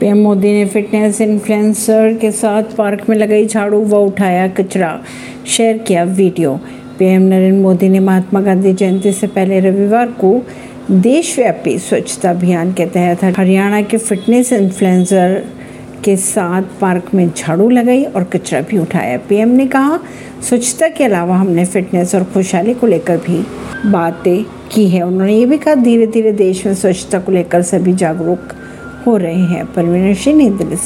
PM Modi ने fitness influencer के साथ पार्क में लगाई झाड़ू व उठाया कचरा। शेयर किया वीडियो। पीएम नरेंद्र मोदी ने महात्मा गांधी जयंती से पहले रविवार को देशव्यापी स्वच्छता अभियान के तहत हरियाणा के फिटनेस इन्फ्लुएंसर के साथ पार्क में झाड़ू लगाई और कचरा भी उठाया। पीएम ने कहा, स्वच्छता के अलावा हमने फिटनेस और खुशहाली को लेकर भी बातें की है। उन्होंने ये भी कहा धीरे धीरे देश में स्वच्छता को लेकर सभी जागरूक हो रहे हैं परवीन सिंह नई दिल्ली